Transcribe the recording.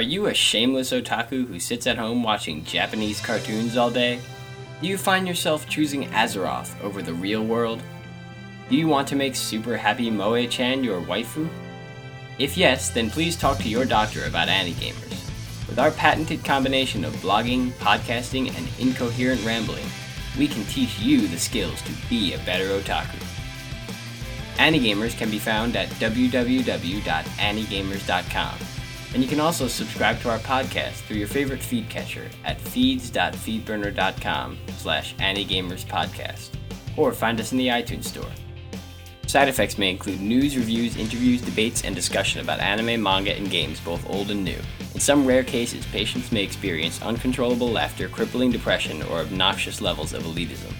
Are you a shameless otaku who sits at home watching Japanese cartoons all day? Do you find yourself choosing Azeroth over the real world? Do you want to make super happy Moe chan your waifu? If yes, then please talk to your doctor about Anigamers. With our patented combination of blogging, podcasting, and incoherent rambling, we can teach you the skills to be a better otaku. Anigamers can be found at www.anigamers.com. And you can also subscribe to our podcast through your favorite feed catcher at feeds.feedburner.com slash anigamerspodcast. Or find us in the iTunes Store. Side effects may include news, reviews, interviews, debates, and discussion about anime, manga, and games, both old and new. In some rare cases, patients may experience uncontrollable laughter, crippling depression, or obnoxious levels of elitism.